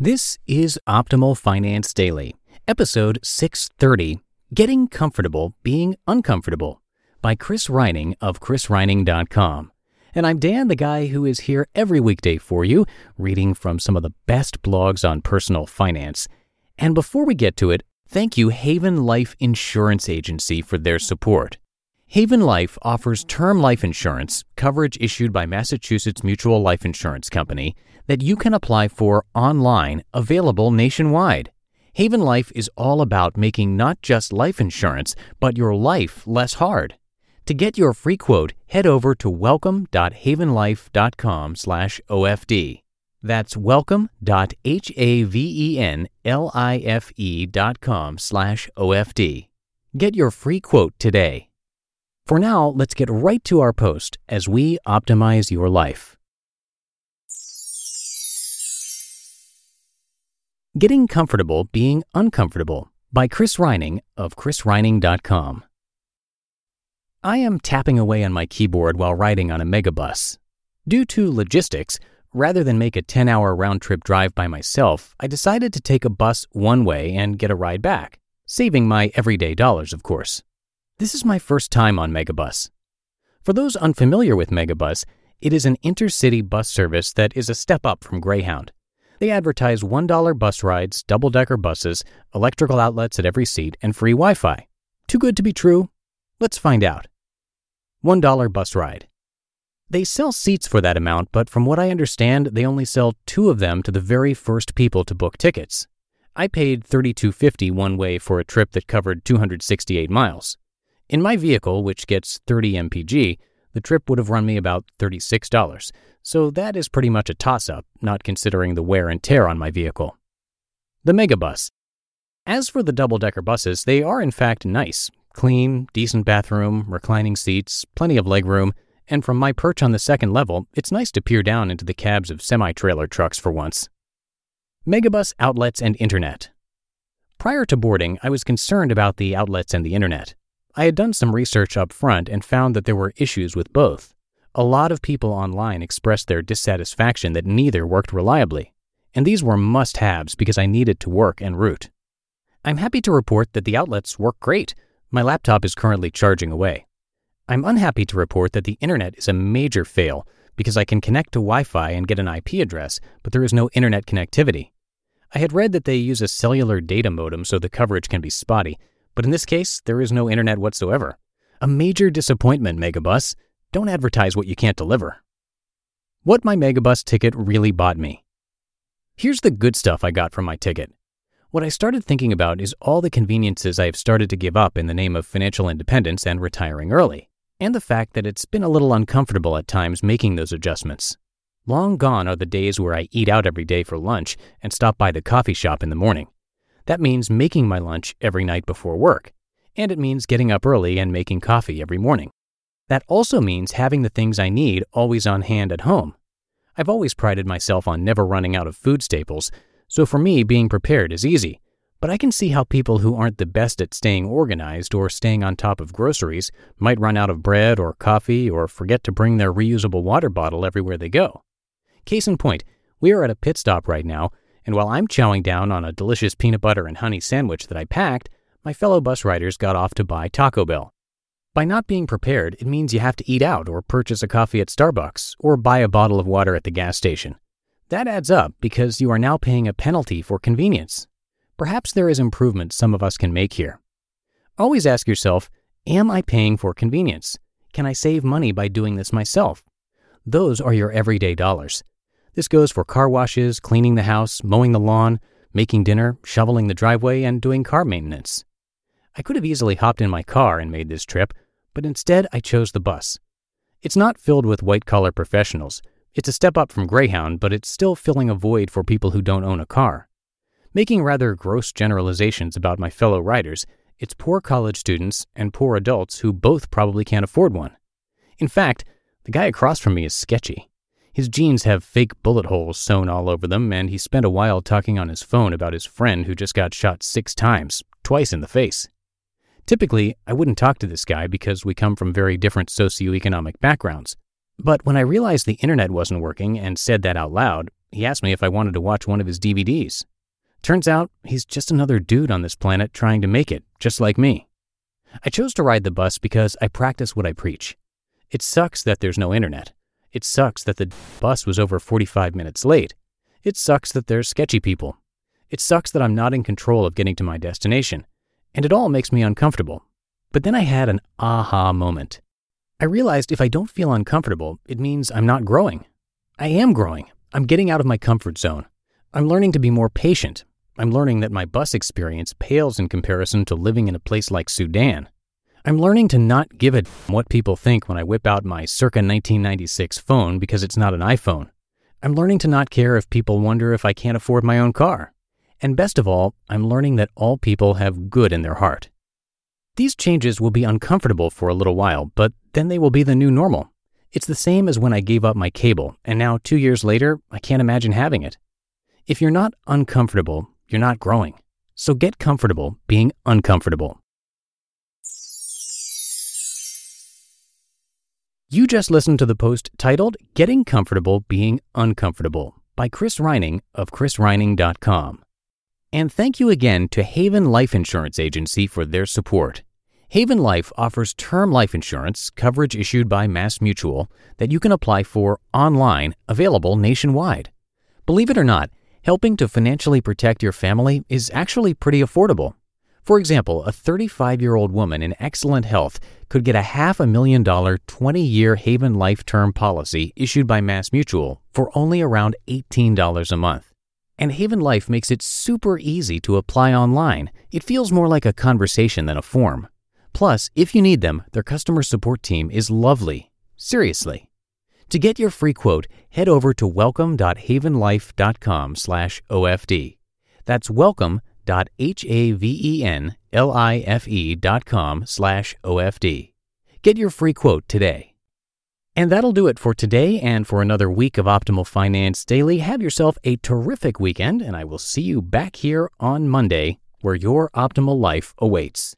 This is Optimal Finance Daily, episode 630 Getting Comfortable Being Uncomfortable by Chris Reining of chrisreining.com. And I'm Dan, the guy who is here every weekday for you, reading from some of the best blogs on personal finance. And before we get to it, thank you, Haven Life Insurance Agency, for their support. Haven Life offers term life insurance, coverage issued by Massachusetts Mutual Life Insurance Company, that you can apply for online, available nationwide. Haven Life is all about making not just life insurance, but your life less hard. To get your free quote, head over to welcome.havenlife.com/ofd. That's welcome.havenlife.com/ofd. Get your free quote today. For now, let's get right to our post as we optimize your life. Getting Comfortable Being Uncomfortable by Chris Reining of chrisreining.com. I am tapping away on my keyboard while riding on a megabus. Due to logistics, rather than make a 10 hour round trip drive by myself, I decided to take a bus one way and get a ride back, saving my everyday dollars, of course. This is my first time on Megabus. For those unfamiliar with Megabus, it is an intercity bus service that is a step up from Greyhound. They advertise $1 bus rides, double decker buses, electrical outlets at every seat, and free Wi Fi. Too good to be true? Let's find out. $1 bus ride. They sell seats for that amount, but from what I understand, they only sell two of them to the very first people to book tickets. I paid $32.50 one way for a trip that covered 268 miles. In my vehicle, which gets 30 mpg, the trip would have run me about $36, so that is pretty much a toss up, not considering the wear and tear on my vehicle. The Megabus. As for the double decker buses, they are in fact nice clean, decent bathroom, reclining seats, plenty of legroom, and from my perch on the second level, it's nice to peer down into the cabs of semi trailer trucks for once. Megabus outlets and internet. Prior to boarding, I was concerned about the outlets and the internet. I had done some research up front and found that there were issues with both. A lot of people online expressed their dissatisfaction that neither worked reliably, and these were must haves because I needed to work en route. I'm happy to report that the outlets work great. My laptop is currently charging away. I'm unhappy to report that the internet is a major fail because I can connect to Wi Fi and get an IP address, but there is no internet connectivity. I had read that they use a cellular data modem so the coverage can be spotty, but in this case, there is no internet whatsoever. A major disappointment, Megabus. Don't advertise what you can't deliver. What my Megabus ticket really bought me. Here's the good stuff I got from my ticket. What I started thinking about is all the conveniences I have started to give up in the name of financial independence and retiring early, and the fact that it's been a little uncomfortable at times making those adjustments. Long gone are the days where I eat out every day for lunch and stop by the coffee shop in the morning. That means making my lunch every night before work, and it means getting up early and making coffee every morning. That also means having the things I need always on hand at home. I've always prided myself on never running out of food staples, so for me, being prepared is easy. But I can see how people who aren't the best at staying organized or staying on top of groceries might run out of bread or coffee or forget to bring their reusable water bottle everywhere they go. Case in point, we are at a pit stop right now, and while I'm chowing down on a delicious peanut butter and honey sandwich that I packed, my fellow bus riders got off to buy Taco Bell. By not being prepared, it means you have to eat out or purchase a coffee at Starbucks or buy a bottle of water at the gas station. That adds up because you are now paying a penalty for convenience. Perhaps there is improvement some of us can make here. Always ask yourself Am I paying for convenience? Can I save money by doing this myself? Those are your everyday dollars. This goes for car washes, cleaning the house, mowing the lawn, making dinner, shoveling the driveway, and doing car maintenance. I could have easily hopped in my car and made this trip, but instead I chose the bus. It's not filled with white collar professionals. It's a step up from Greyhound, but it's still filling a void for people who don't own a car. Making rather gross generalizations about my fellow riders, it's poor college students and poor adults who both probably can't afford one. In fact, the guy across from me is sketchy. His jeans have fake bullet holes sewn all over them, and he spent a while talking on his phone about his friend who just got shot six times, twice in the face. Typically, I wouldn't talk to this guy because we come from very different socioeconomic backgrounds. But when I realized the internet wasn't working and said that out loud, he asked me if I wanted to watch one of his DVDs. Turns out he's just another dude on this planet trying to make it, just like me. I chose to ride the bus because I practice what I preach. It sucks that there's no internet. It sucks that the bus was over 45 minutes late. It sucks that there's sketchy people. It sucks that I'm not in control of getting to my destination. And it all makes me uncomfortable. But then I had an aha moment. I realized if I don't feel uncomfortable, it means I'm not growing. I am growing. I'm getting out of my comfort zone. I'm learning to be more patient. I'm learning that my bus experience pales in comparison to living in a place like Sudan. I'm learning to not give a what people think when I whip out my circa 1996 phone because it's not an iPhone. I'm learning to not care if people wonder if I can't afford my own car. And best of all, I'm learning that all people have good in their heart. These changes will be uncomfortable for a little while, but then they will be the new normal. It's the same as when I gave up my cable, and now two years later, I can't imagine having it. If you're not uncomfortable, you're not growing. So get comfortable being uncomfortable. You just listened to the post titled Getting Comfortable Being Uncomfortable by Chris Reining of chrisreining.com. And thank you again to Haven Life Insurance Agency for their support. Haven Life offers term life insurance coverage issued by Mass Mutual that you can apply for online, available nationwide. Believe it or not, helping to financially protect your family is actually pretty affordable. For example, a 35 year old woman in excellent health could get a half a million dollar 20 year Haven Life term policy issued by Mass Mutual for only around $18 a month. And Haven Life makes it super easy to apply online. It feels more like a conversation than a form. Plus, if you need them, their customer support team is lovely. Seriously. To get your free quote, head over to welcome.havenlife.com/ofd. That's welcome.havenlife.com/ofd. Get your free quote today. And that'll do it for today and for another week of Optimal Finance Daily. Have yourself a terrific weekend, and I will see you back here on Monday where your optimal life awaits.